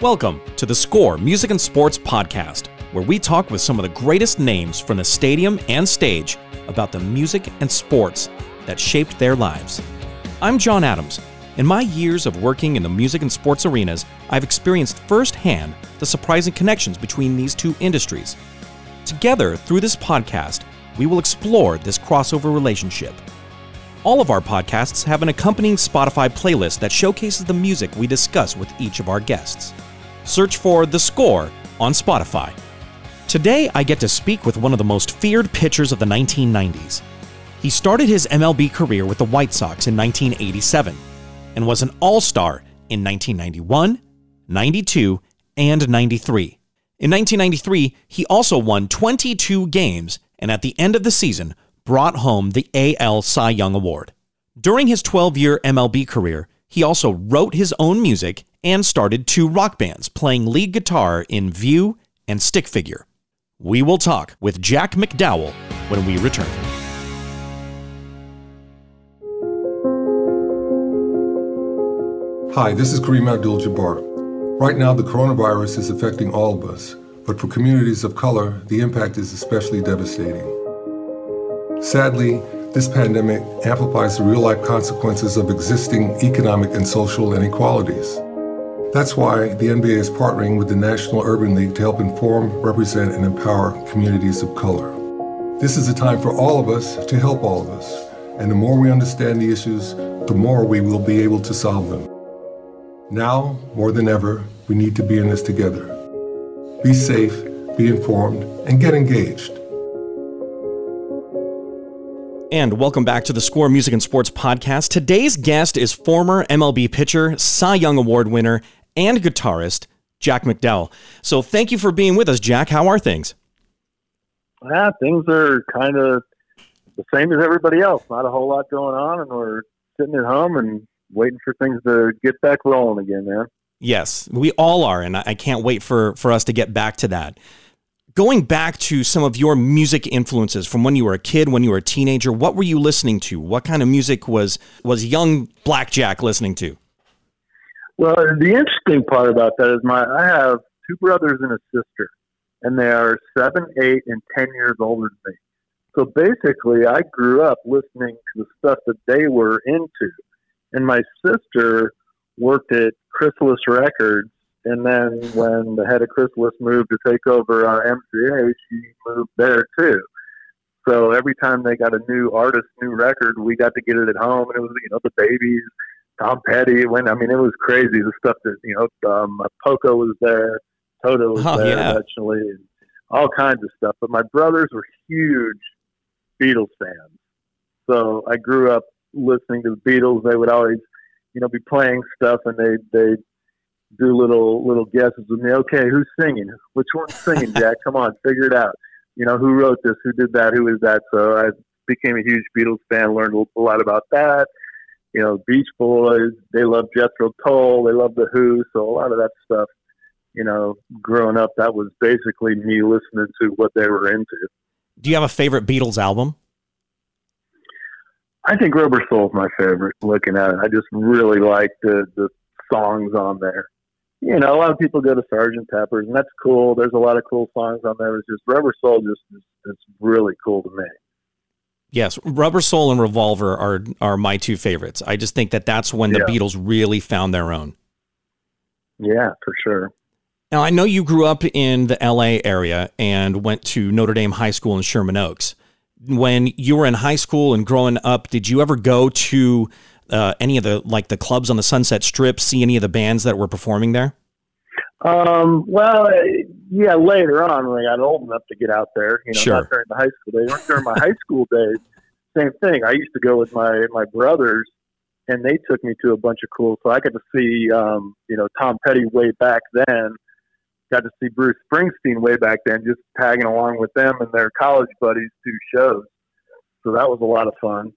Welcome to the Score Music and Sports Podcast, where we talk with some of the greatest names from the stadium and stage about the music and sports that shaped their lives. I'm John Adams. In my years of working in the music and sports arenas, I've experienced firsthand the surprising connections between these two industries. Together, through this podcast, we will explore this crossover relationship. All of our podcasts have an accompanying Spotify playlist that showcases the music we discuss with each of our guests. Search for The Score on Spotify. Today, I get to speak with one of the most feared pitchers of the 1990s. He started his MLB career with the White Sox in 1987 and was an All Star in 1991, 92, and 93. In 1993, he also won 22 games and at the end of the season brought home the AL Cy Young Award. During his 12 year MLB career, he also wrote his own music and started two rock bands playing lead guitar in View and Stick Figure. We will talk with Jack McDowell when we return. Hi, this is Kareem Abdul Jabbar. Right now, the coronavirus is affecting all of us, but for communities of color, the impact is especially devastating. Sadly, this pandemic amplifies the real life consequences of existing economic and social inequalities. That's why the NBA is partnering with the National Urban League to help inform, represent, and empower communities of color. This is a time for all of us to help all of us, and the more we understand the issues, the more we will be able to solve them. Now, more than ever, we need to be in this together. Be safe, be informed, and get engaged. And welcome back to the Score Music and Sports Podcast. Today's guest is former MLB pitcher, Cy Young Award winner, and guitarist, Jack McDowell. So thank you for being with us, Jack. How are things? Yeah, things are kind of the same as everybody else. Not a whole lot going on, and we're sitting at home and waiting for things to get back rolling again, man. Yes, we all are, and I can't wait for for us to get back to that. Going back to some of your music influences from when you were a kid, when you were a teenager, what were you listening to? What kind of music was was young Blackjack listening to? Well, the interesting part about that is my I have two brothers and a sister, and they are seven, eight, and ten years older than me. So basically, I grew up listening to the stuff that they were into and my sister worked at Chrysalis Records. And then when the head of Chrysalis moved to take over our MCA, she moved there too. So every time they got a new artist, new record, we got to get it at home, and it was you know the Babys, Tom Petty. When I mean, it was crazy the stuff that you know, um, Poco was there, Toto was Oh, there yeah. eventually, and all kinds of stuff. But my brothers were huge Beatles fans, so I grew up listening to the Beatles. They would always, you know, be playing stuff, and they they do little little guesses with me. Okay, who's singing? Which one's singing, Jack? Come on, figure it out. You know, who wrote this? Who did that? Who is that? So I became a huge Beatles fan. Learned a lot about that. You know, Beach Boys. They love Jethro Tull. They love the Who. So a lot of that stuff. You know, growing up, that was basically me listening to what they were into. Do you have a favorite Beatles album? I think Rubber Soul's my favorite. Looking at it, I just really like the the songs on there. You know, a lot of people go to Sergeant Pepper's, and that's cool. There's a lot of cool songs on there. It's just Rubber Soul just is, is really cool to me. Yes, Rubber Soul and Revolver are are my two favorites. I just think that that's when the Yeah. Beatles really found their own. Yeah, for sure. Now, I know you grew up in the LA area and went to Notre Dame High School in Sherman Oaks. When you were in high school and growing up, did you ever go to uh, any of the like the clubs on the Sunset Strip, see any of the bands that were performing there? Um, well, eh, yeah, later on when I got old enough to get out there, you know, Sure. not during the high school days. During my high school days, same thing. I used to go with my my brothers, and they took me to a bunch of cool. So I got to see, um, you know, Tom Petty way back then. Got to see Bruce Springsteen way back then, just tagging along with them and their college buddies to shows. So that was a lot of fun.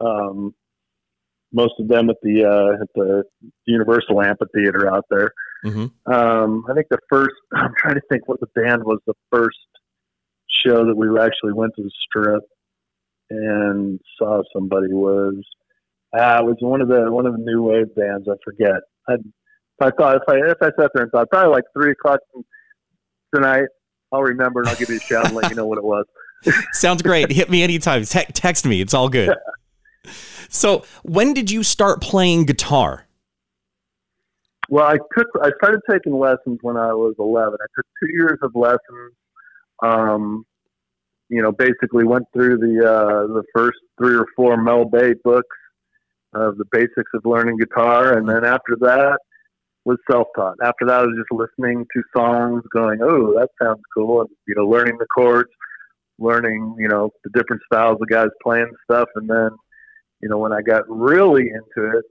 Um, most of them at the uh, at the Universal Amphitheater out there. hmm Um, I think the first, I'm trying to think what the band was the first show that we actually went to the strip and saw somebody was, ah, it was one of the, one of the new wave bands. I forget. I, I thought if I if I sat there and thought probably like three o'clock tonight, I'll remember and I'll give you a shout and let you know what it was. Sounds great. Hit me anytime. Te- text me. It's all good. so, when did you start playing guitar? Well, I took I started taking lessons when I was 11. I took two years of lessons. Um, you know, basically went through the uh, the first three or four Mel Bay books of the basics of learning guitar, and then after that was self taught. After that, I was just listening to songs, going, "Oh, that sounds cool," and you know, learning the chords, learning you know the different styles of guys playing stuff, and then you know when I got really into it,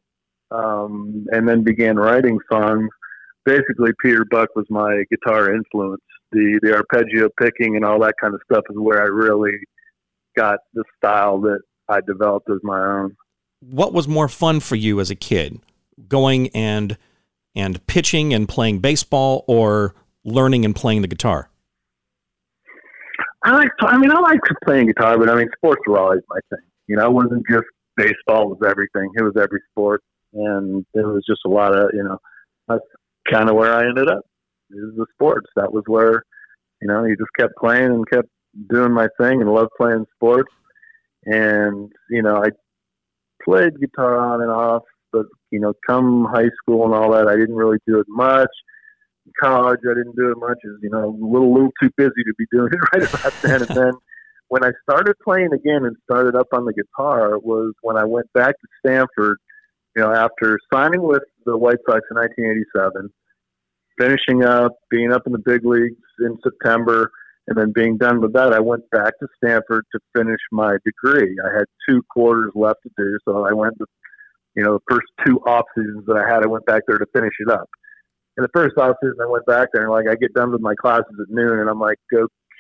um, and then began writing songs. Basically, Peter Buck was my guitar influence. The the arpeggio picking and all that kind of stuff is where I really got the style that I developed as my own. What was more fun for you as a kid, going and and pitching and playing baseball, or learning and playing the guitar? I like. I mean, I like playing guitar, but I mean, sports were always my thing. You know, I wasn't just baseball was everything. It was every sport and it was just a lot of you know that's kind of where I ended up. It was the sports. That was where you know you just kept playing and kept doing my thing and loved playing sports. And you know I played guitar on and off, but you know come high school and all that, I didn't really do it much. In college, I didn't do it much. As you know, a little, little too busy to be doing it right about then. and then when I started playing again and started up on the guitar was when I went back to Stanford you know, after signing with the White Sox in 1987, finishing up, being up in the big leagues in September, and then being done with that, I went back to Stanford to finish my degree. I had two quarters left to do, so I went to, you know, the first two off seasons that I had, I went back there to finish it up. In the first off season, I went back there and like I get done with my classes at noon, and I'm like,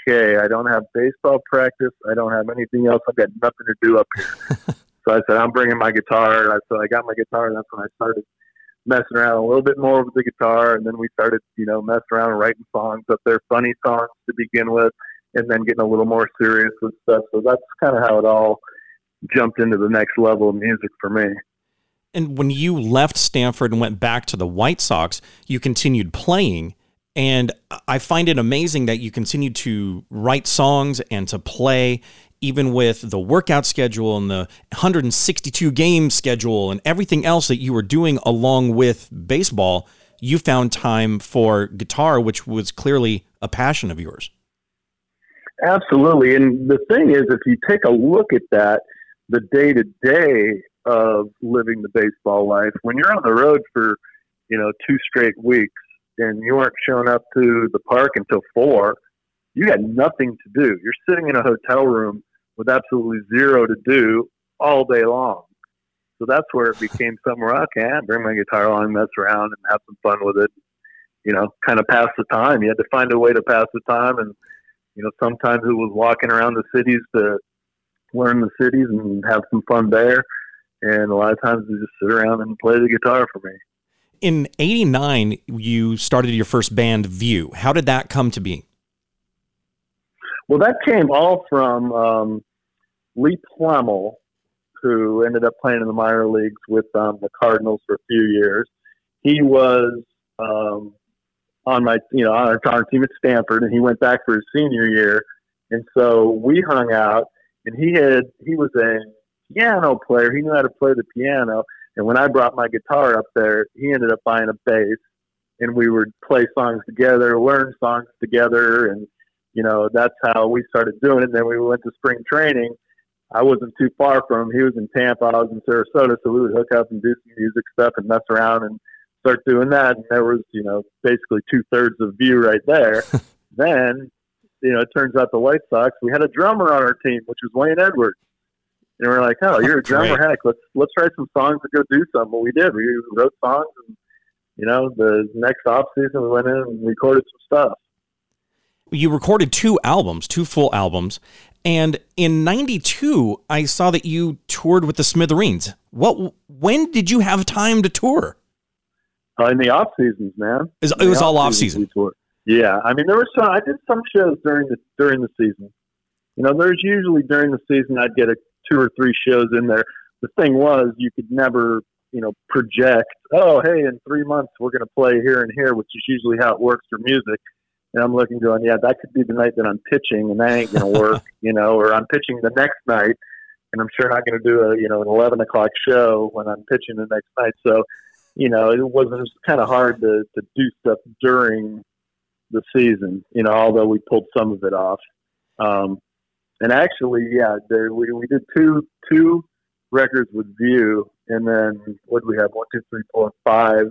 okay, I don't have baseball practice, I don't have anything else, I've got nothing to do up here. So I said, I'm bringing my guitar. And so I got my guitar, and that's when I started messing around a little bit more with the guitar. And then we started, you know, messing around and writing songs up there, funny songs to begin with, and then getting a little more serious with stuff. So that's kind of how it all jumped into the next level of music for me. And when you left Stanford and went back to the White Sox, you continued playing. And I find it amazing that you continued to write songs and to play even with the workout schedule and the 162 game schedule and everything else that you were doing along with baseball, you found time for guitar, which was clearly a passion of yours. Absolutely. And the thing is, if you take a look at that, the day to day of living the baseball life, when you're on the road for, you know, two straight weeks and you aren't showing up to the park until four, you had nothing to do. You're sitting in a hotel room with absolutely zero to do all day long. So that's where it became somewhere I can bring my guitar along, mess around, and have some fun with it. You know, kind of pass the time. You had to find a way to pass the time, and you know, sometimes it was walking around the cities to learn the cities and have some fun there. And a lot of times, we just sit around and play the guitar for me. In '89, you started your first band, View. How did that come to be? Well, that came all from um, Lee Plemel, who ended up playing in the minor leagues with um, the Cardinals for a few years. He was um, on my, you know, on our, our team at Stanford, and he went back for his senior year, and so we hung out. And he had, he was a piano player. He knew how to play the piano. And when I brought my guitar up there, he ended up buying a bass, and we would play songs together, learn songs together, and you know, that's how we started doing it. And then we went to spring training. I wasn't too far from him. He was in Tampa, I was in Sarasota, so we would hook up and do some music stuff and mess around and start doing that. And there was, you know, basically two thirds of view right there. then, you know, it turns out the White Sox, we had a drummer on our team, which was Wayne Edwards. And we are like, oh, you're a drummer, heck, let's let's write some songs and go do something. Well, we did. We wrote songs, and you know, the next off season we went in and recorded some stuff you recorded two albums, two full albums. And in 92, I saw that you toured with the Smithereens. What when did you have time to tour? Uh, in the off seasons, man. It was, it was all off season. Yeah, I mean there was some. I did some shows during the during the season. You know, there's usually during the season I'd get a two or three shows in there. The thing was, you could never you know, project, oh, hey, in three months we're going to play here and here, which is usually how it works for music. And I'm looking, going, yeah, that could be the night that I'm pitching, and that ain't going to work, you know, or I'm pitching the next night, and I'm sure not going to do a, you know, an 11 o'clock show when I'm pitching the next night. So, you know, it was, it was kind of hard to, to do stuff during the season, you know, although we pulled some of it off. Um, and actually, yeah, there, we, we did two, two records with View, and then what do we have? One, two, three, four, five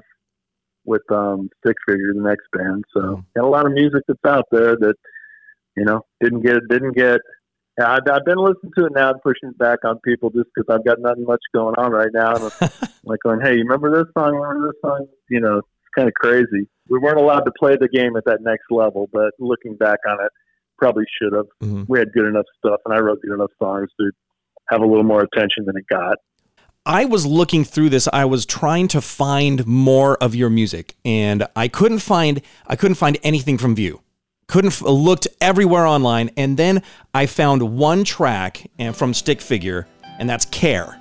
with um, Stick Figure, the next band. So got a lot of music that's out there that you know didn't get didn't get. I've, I've been listening to it now and pushing it back on people just because I've got nothing much going on right now. And I'm like going, hey, you remember this song? Remember this song? You know, it's kind of crazy. We weren't allowed to play the game at that next level, but looking back on it, probably should have. Mm-hmm. We had good enough stuff, and I wrote good enough songs to have a little more attention than it got. I was looking through this. I was trying to find more of your music, and I couldn't find. I couldn't find anything from View. Couldn't looked everywhere online, and then I found one track and from Stick Figure, and that's Care.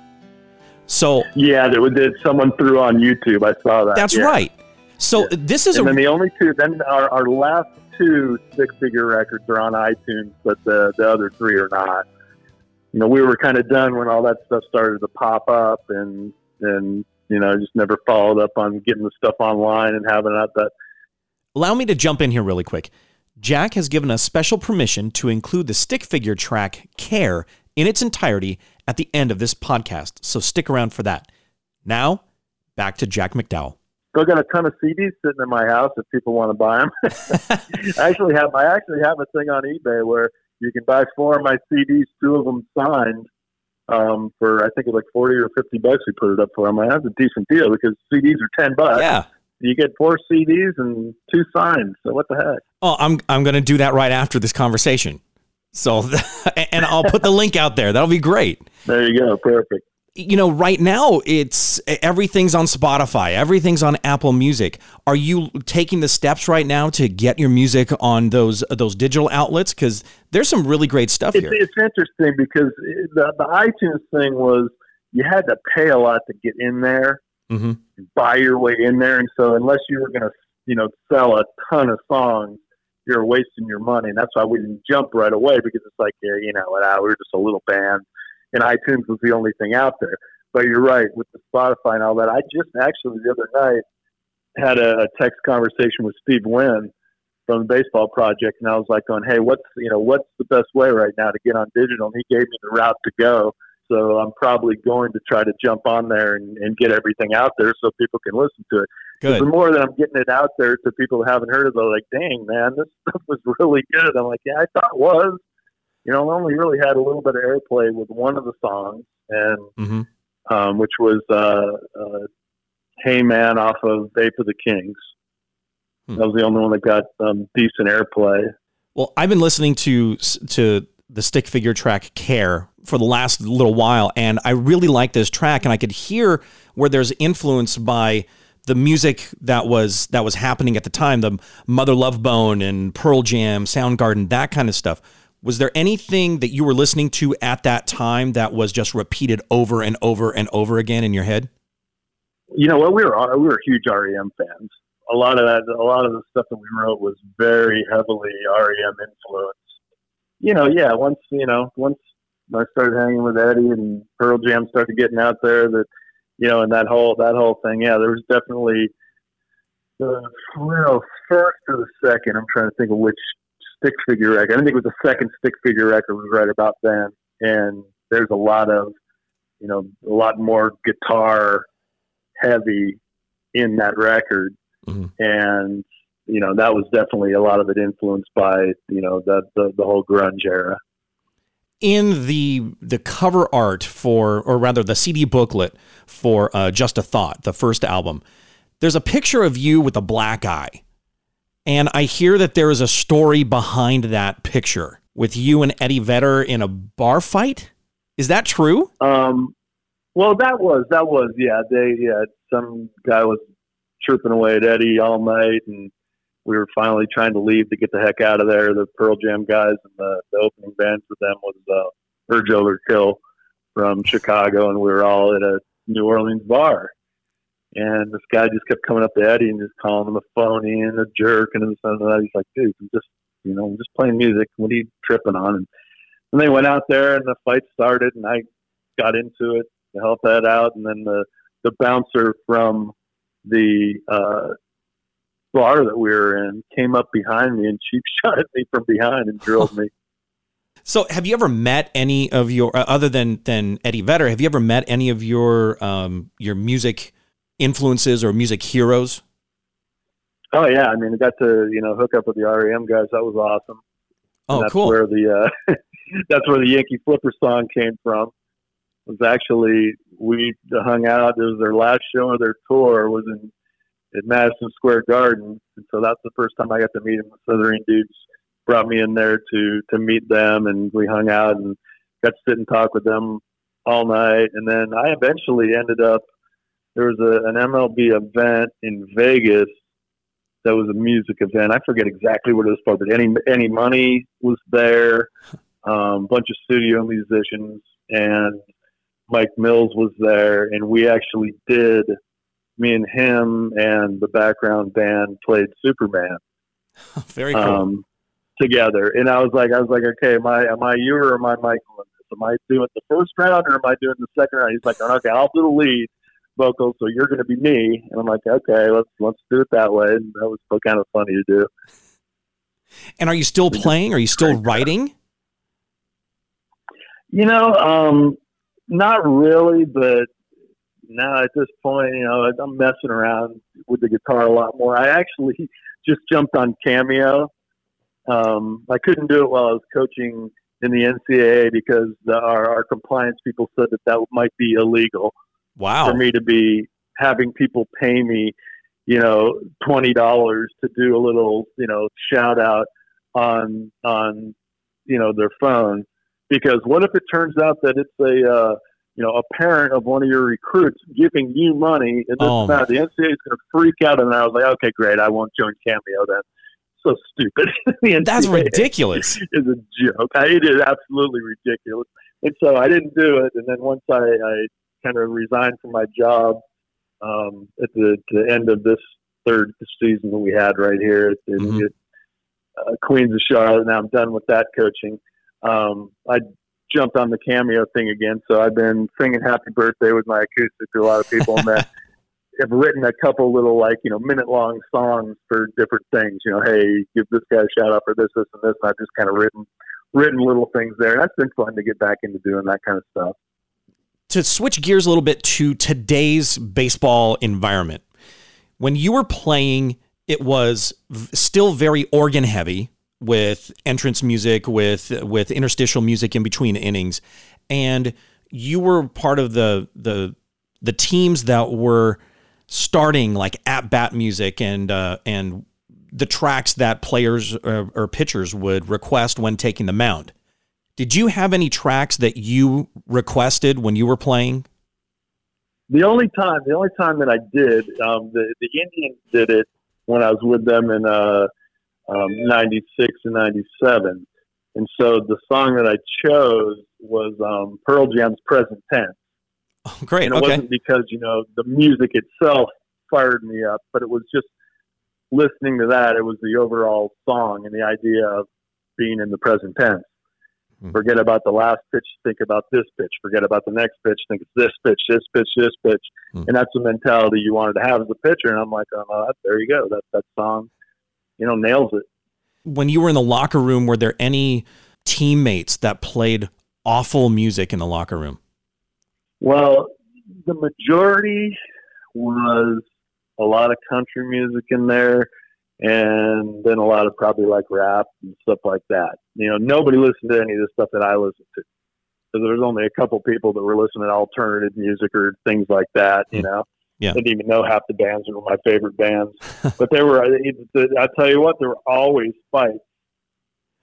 So yeah, that that someone threw on YouTube. I saw that. That's yeah. right. So yeah. this is and a, then the only two. Then our, our last two Stick Figure records are on iTunes, but the the other three are not you know, we were kind of done when all that stuff started to pop up, and and you know, just never followed up on getting the stuff online and having it that. Allow me to jump in here really quick. Jack has given us special permission to include the stick figure track "Care" in its entirety at the end of this podcast, so stick around for that. Now, back to Jack McDowell. Still got a ton of CDs sitting in my house if people want to buy them. I actually have I actually have a thing on eBay where you can buy four of my CDs, two of them signed um, for I think it's like forty or fifty bucks. We put it up for them. I that's a decent deal because CDs are ten bucks. Yeah. You get four CDs and two signed. So what the heck? Oh, I'm I'm going to do that right after this conversation. So, and I'll put the link out there. That'll be great. There you go. Perfect you know, right now it's everything's on Spotify, everything's on Apple Music. Are you taking the steps right now to get your music on those those digital outlets? Because there's some really great stuff it's, here. It's interesting because the, the iTunes thing was you had to pay a lot to get in there, mm-hmm. buy your way in there, and so unless you were going to, you know, sell a ton of songs, you're wasting your money, and that's why we didn't jump right away because it's like, yeah, you know, we're just a little band and iTunes was the only thing out there. But you're right with the Spotify and all that. I just actually the other night had a, text conversation with Steve Wynn from the Baseball Project, and I was like, "Going, hey, what's you know what's the best way right now to get on digital?" And he gave me the route to go. So I'm probably going to try to jump on there and, and get everything out there so people can listen to it. Good. The more that I'm getting it out there to people who haven't heard of it, they're like, "Dang, man, this stuff was really good." I'm like, "Yeah, I thought it was." You know, only really had a little bit of airplay with one of the songs, and mm-hmm. um, which was uh, uh, "Hey Man" off of "Ape of the Kings." Hmm. That was the only one that got um, decent airplay. Well, I've been listening to to the stick figure track "Care" for the last little while, and I really like this track, and I could hear where there's influence by the music that was that was happening at the time, the Mother Love Bone and Pearl Jam, Soundgarden, that kind of stuff. Was there anything that you were listening to at that time that was just repeated over and over and over again in your head? You know what? We were we were huge REM fans. A lot of that, a lot of the stuff that we wrote was very heavily REM influenced. You know, yeah. Once you know, once I started hanging with Eddie and Pearl Jam started getting out there, that you know, and that whole that whole thing. Yeah, there was definitely the you know, first or the second. I'm trying to think of which stick figure record. I think it was the second stick figure record was right about then, and there's a lot of, you know, a lot more guitar heavy in that record, mm-hmm. and you know that was definitely a lot of it influenced by you know the the, the whole grunge era. In the the cover art for, or rather the CD booklet for uh, Just a Thought, the first album, there's a picture of you with a black eye and I hear that there is a story behind that picture with you and Eddie Vedder in a bar fight. Is that true? Um, well, that was that was yeah. They yeah, some guy was chirping away at Eddie all night, and we were finally trying to leave to get the heck out of there. The Pearl Jam guys and the, the opening band for them was uh, Urge Overkill from Chicago, and we were all at a New Orleans bar. And this guy just kept coming up to Eddie and just calling him a phony and a jerk and this and that. He's like, dude, I'm just, you know, I'm just playing music. What are you tripping on? And, and they went out there and the fight started and I got into it to help that out. And then the, the bouncer from the, uh, bar that we were in came up behind me and cheap shot at me from behind and drilled me. So, have you ever met any of your uh, other than than Eddie Vedder? Have you ever met any of your um, your music influences or music heroes? Oh yeah, I mean, I got to you know hook up with the REM guys. That was awesome. Oh, that's cool. Where the uh, that's where the Yankee Flipper song came from. It was actually we hung out. It was their last show of their tour. Was in at Madison Square Garden, and so that's the first time I got to meet them. The Southern dudes brought me in there to to meet them, and we hung out and got to sit and talk with them all night. And then I eventually ended up there was a, an MLB event in Vegas that was a music event. I forget exactly what it was for, but any Eddie Money was there, a um, bunch of studio musicians, and Mike Mills was there, and we actually did. Me and him and the background band played Superman. Very cool. Um, together. And I was like, I was like, okay, am I am I you or am I Michael? Am I doing the first round or am I doing the second round? He's like, okay, I'll do the lead vocal, so you're going to be me. And I'm like, okay, let's let's do it that way. And that was kind of funny to do. And are you still playing? Are you still writing? You know, um, not really, but now at this point, you know, I'm messing around with the guitar a lot more. I actually just jumped on Cameo um, I couldn't do it while I was coaching in the NCAA because the, our, our compliance people said that that might be illegal. Wow. For me to be having people pay me, you know, twenty dollars to do a little, you know, shout out on on you know their phone, because what if it turns out that it's a uh, you know a parent of one of your recruits giving you money and this oh. The NCAA is going to freak out, and I was like, okay, great, I won't join Cameo then so stupid. That's ridiculous. Is a joke. I, it is absolutely ridiculous. And so I didn't do it. And then once I, I kind of resigned from my job um, at the, the end of this third season that we had right here at, mm-hmm. uh, Queens of Charlotte. Now I'm done with that coaching. Um, I jumped on the cameo thing again. So I've been singing "Happy Birthday" with my acoustic to a lot of people, and then have written a couple little like you know minute long songs for different things. You know, hey, give this guy a shout out for this, this, and this. And I've just kind of written written little things there. And that's been fun to get back into doing that kind of stuff. To switch gears a little bit to today's baseball environment, when you were playing, it was still very organ heavy with entrance music, with with interstitial music in between innings, and you were part of the the the teams that were starting like at bat music and uh, and the tracks that players or, uh, or pitchers would request when taking the mound. Did you have any tracks that you requested when you were playing? The only time, the only time that I did, um, the the Indians did it when I was with them in uh, um, '96 and '97, and so the song that I chose was um, Pearl Jam's "Present Tense." Oh, great. And it okay. wasn't because you know the music itself fired me up, but it was just listening to that. It was the overall song and the idea of being in the present tense. Mm-hmm. Forget about the last pitch. Think about this pitch. Forget about the next pitch. Think it's this pitch, this pitch, this pitch, mm-hmm. and that's the mentality you wanted to have as a pitcher. And I'm like, oh, there you go. That that song, you know, nails it. When you were in the locker room, were there any teammates that played awful music in the locker room? Well, the majority was a lot of country music in there and then a lot of probably like rap and stuff like that. You know, nobody listened to any of the stuff that I listened to. So there was only a couple people that were listening to alternative music or things like that, you know. Yeah. I didn't even know half the bands that were my favorite bands. but they were, I tell you what, there were always fights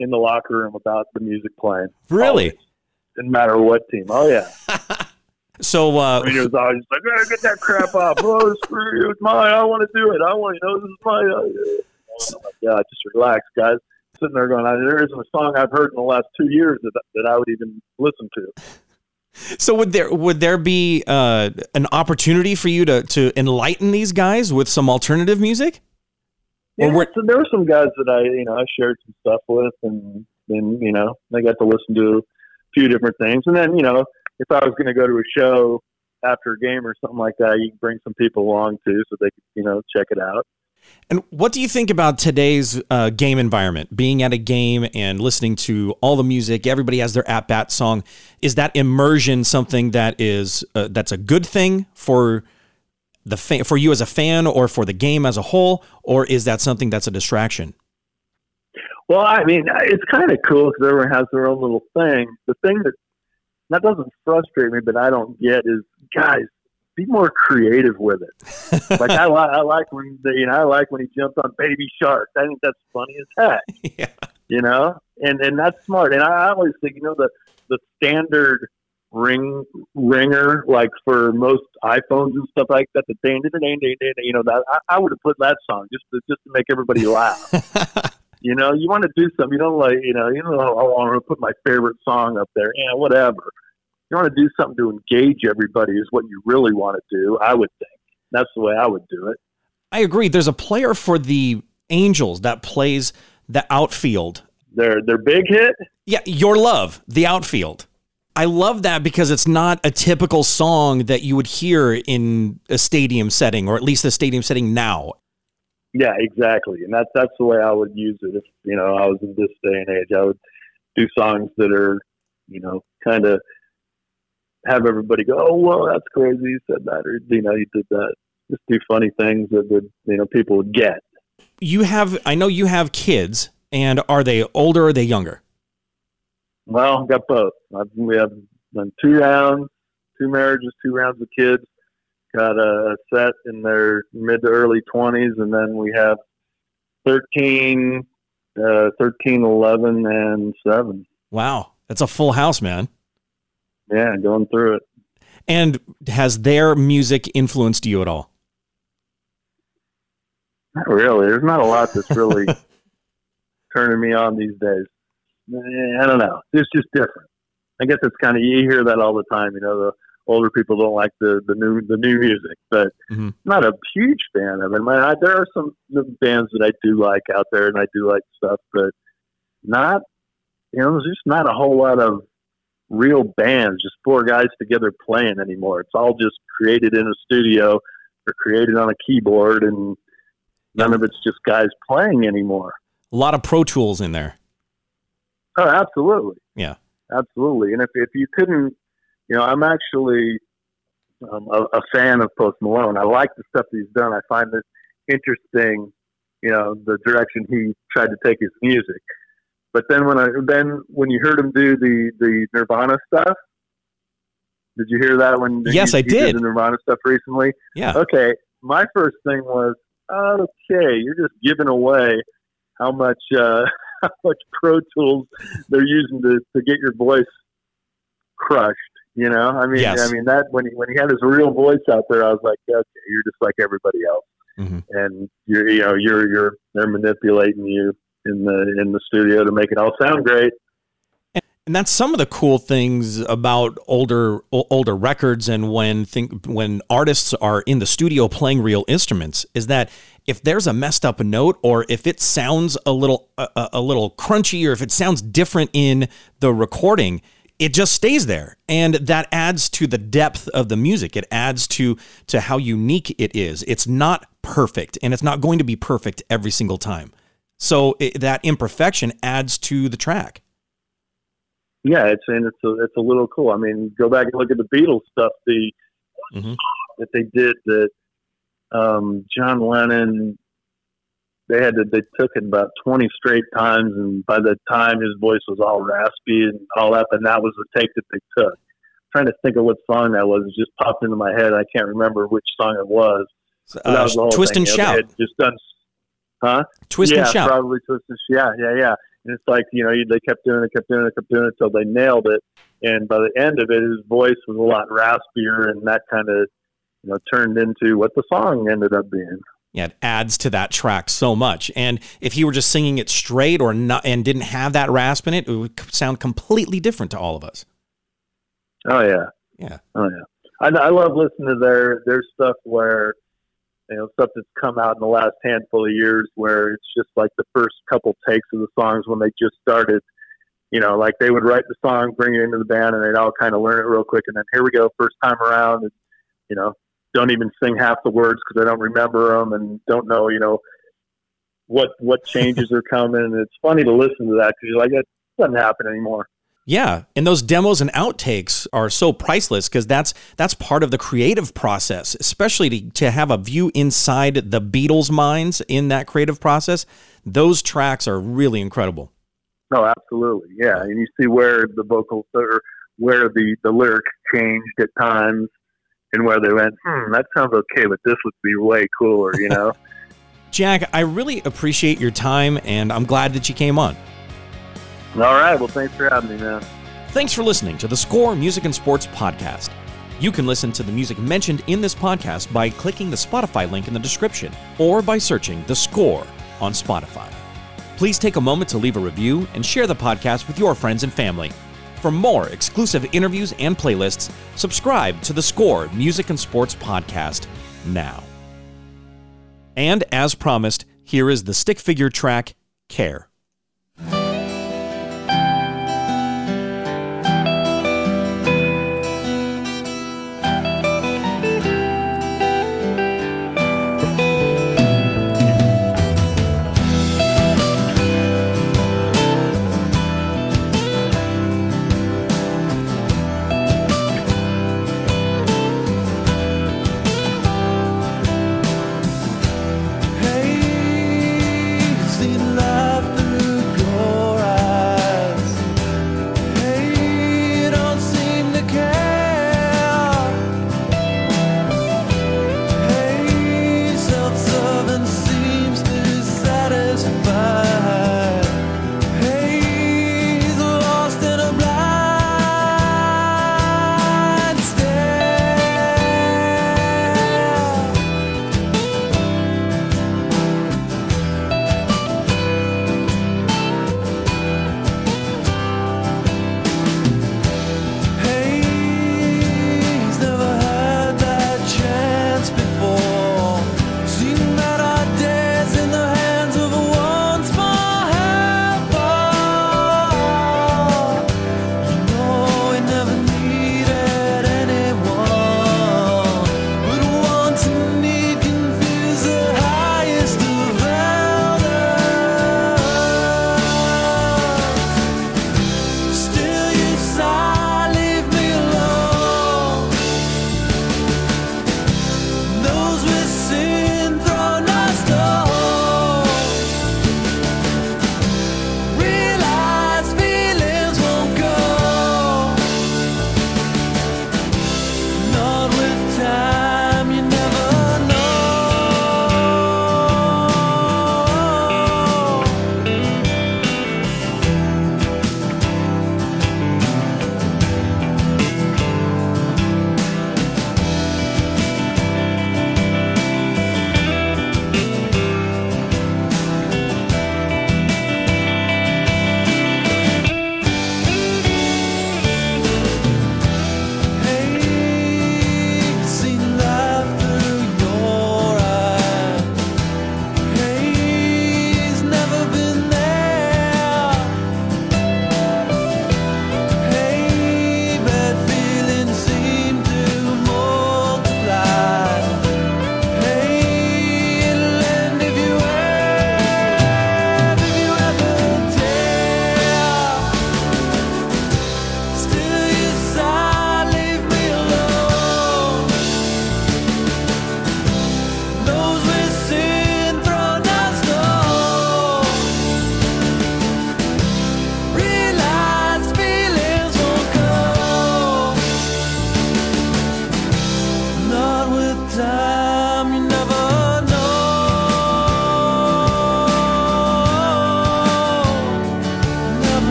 in the locker room about the music playing. Really? Always. Didn't matter what team. Oh, yeah. So uh, he was always like, hey, "Get that crap off! Oh, screw you! It's mine. I want to do it. I want you know this is my." Uh, like, yeah, just relax, guys. Sitting there going, "There isn't a song I've heard in the last two years that that I would even listen to." So would there would there be uh, an opportunity for you to to enlighten these guys with some alternative music? Yeah, so there were some guys that I you know I shared some stuff with, and and you know they got to listen to a few different things, and then you know if I was going to go to a show after a game or something like that, you can bring some people along too, so they could you know check it out. And what do you think about today's uh, game environment? Being at a game and listening to all the music, everybody has their at bat song. Is that immersion something that is uh, that's a good thing for the fa- for you as a fan, or for the game as a whole, or is that something that's a distraction? Well, I mean, it's kind of cool because everyone has their own little thing. The thing that that doesn't frustrate me, but I don't get is guys be more creative with it. like I, li- I like when the, you know I like when he jumped on Baby Shark. I think that's funny as heck. yeah. You know, and and that's smart. And I always think you know the the standard ring ringer like for most iPhones and stuff like that. The ding ding ding ding ding. You know that I, I would have put that song just to just to make everybody laugh. you know, you want to do something. You don't like you know you know I want to put my favorite song up there. Yeah, whatever you want to do something to engage everybody is what you really want to do. I would think that's the way I would do it. I agree. There's a player for the Angels that plays the outfield. Their their big hit. Yeah, your love, the outfield. I love that because it's not a typical song that you would hear in a stadium setting, or at least a stadium setting now. Yeah, exactly, and that's that's the way I would use it. If you know I was in this day and age, I would do songs that are, you know, kind of have everybody go, "Oh, well, that's crazy. You said that," or you know, you did that. Just do funny things that would you know people would get. You have, I know you have kids, and are they older or are they younger? Well, got both. I've, we have done two rounds, two marriages, two rounds of kids. Got a set in their mid to early twenties, and then we have 13, uh, 13, 11, and seven. Wow, that's a full house, man yeah, going through it. And has their music influenced you at all? Not really. There's not a lot that's really turning me on these days. I don't know. It's just different. I guess it's kind of you hear that all the time. You know, the older people don't like the the new the new music, but mm-hmm. not a huge fan of it. I, there are some bands that I do like out there, and I do like stuff, but not. You know, there's just not a whole lot of real bands, just four guys together playing anymore. It's all just created in a studio or created on a keyboard, and none of it's just guys playing anymore. A lot of Pro Tools in there. Oh, absolutely. Yeah, absolutely. And if if you couldn't, you know, I'm actually um, a, a fan of Post Malone. I like the stuff he's done. I find it interesting, you know, the direction he tried to take his music. But then when I then when you heard him do the the Nirvana stuff, did you hear that when? Yes, he, I did. did. The Nirvana stuff recently. Yeah. Okay. My first thing was, okay, you're just giving away how much uh, how much Pro Tools they're using to to get your voice crushed. You know, I mean, yes. I mean that when he when he had his real voice out there, I was like, okay, you're just like everybody else, mm-hmm. and you're you know you're you're they're manipulating you in the in the studio to make it all sound great. And that's some of the cool things about older older records and when think when artists are in the studio playing real instruments is that if there's a messed up note or if it sounds a little a, a little crunchy or if it sounds different in the recording, it just stays there and that adds to the depth of the music it adds to to how unique it is it's not perfect and it's not going to be perfect every single time so it, that imperfection adds to the track. Yeah, it's and it's a, it's a little cool. I mean, go back and look at the Beatles stuff. The mm-hmm. that they did that um, John Lennon they had to they took it about twenty straight times, and by the time his voice was all raspy and all that, and that was the take that they took. I'm trying to think of what song that was. It just popped into my head. I can't remember which song it was. Uh, that was the whole twist thing. and shout. Just done Huh? Twist yeah, and shout. probably twist and shout. Yeah, yeah, yeah. And it's like you know they kept doing it, kept doing it, kept doing it until they nailed it. And by the end of it, his voice was a lot raspier, and that kind of you know turned into what the song ended up being. Yeah, it adds to that track so much. And if he were just singing it straight or not and didn't have that rasp in it, it would sound completely different to all of us. Oh yeah. Yeah. Oh yeah. I, I love listening to their their stuff where you know stuff that's come out in the last handful of years where it's just like the first couple takes of the songs when they just started. You know, like they would write the song, bring it into the band, and they'd all kind of learn it real quick, and then here we go, first time around, and you know, don't even sing half the words because I don't remember them and don't know, you know, what what changes are coming. And it's funny to listen to that because you're like, that doesn't happen anymore. Yeah, and those demos and outtakes are so priceless because that's that's part of the creative process, especially to, to have a view inside the Beatles' minds in that creative process. Those tracks are really incredible. No, absolutely, yeah, and you see where the vocals or where the the lyrics changed at times, and where they went, hmm, that sounds okay, but this would be way cooler, you know. Jack, I really appreciate your time, and I'm glad that you came on. All right. Well, thanks for having me, man. Thanks for listening to the Score Music and Sports Podcast. You can listen to the music mentioned in this podcast by clicking the Spotify link in the description or by searching The Score on Spotify. Please take a moment to leave a review and share the podcast with your friends and family. For more exclusive interviews and playlists, subscribe to the Score Music and Sports Podcast now. And as promised, here is the stick figure track, Care.